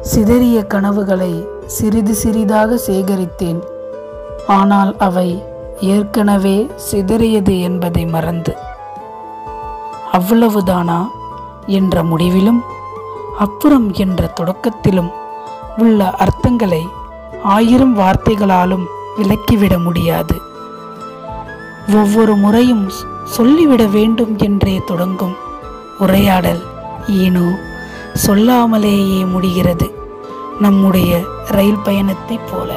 சிதறிய கனவுகளை சிறிது சிறிதாக சேகரித்தேன். ஆனால் அவை ஏற்கனவே சிதறியது என்பதை மறந்து. அவ்வளவுதானா? என்ற முடிவிலும் அப்புறம் என்ற தொடக்கத்திலும் உள்ள அர்த்தங்களை ஆயிரம் வார்த்தைகளாலும் விளக்கிவிட முடியாது. ஒவ்வொரு முறையும் சொல்லிவிட வேண்டும் என்றே தொடங்கும் உரையாடல். ஈனோ. சொல்லாமலேயே முடிகிறது. நம்முடைய ரயில் பயணத்தைப் போல.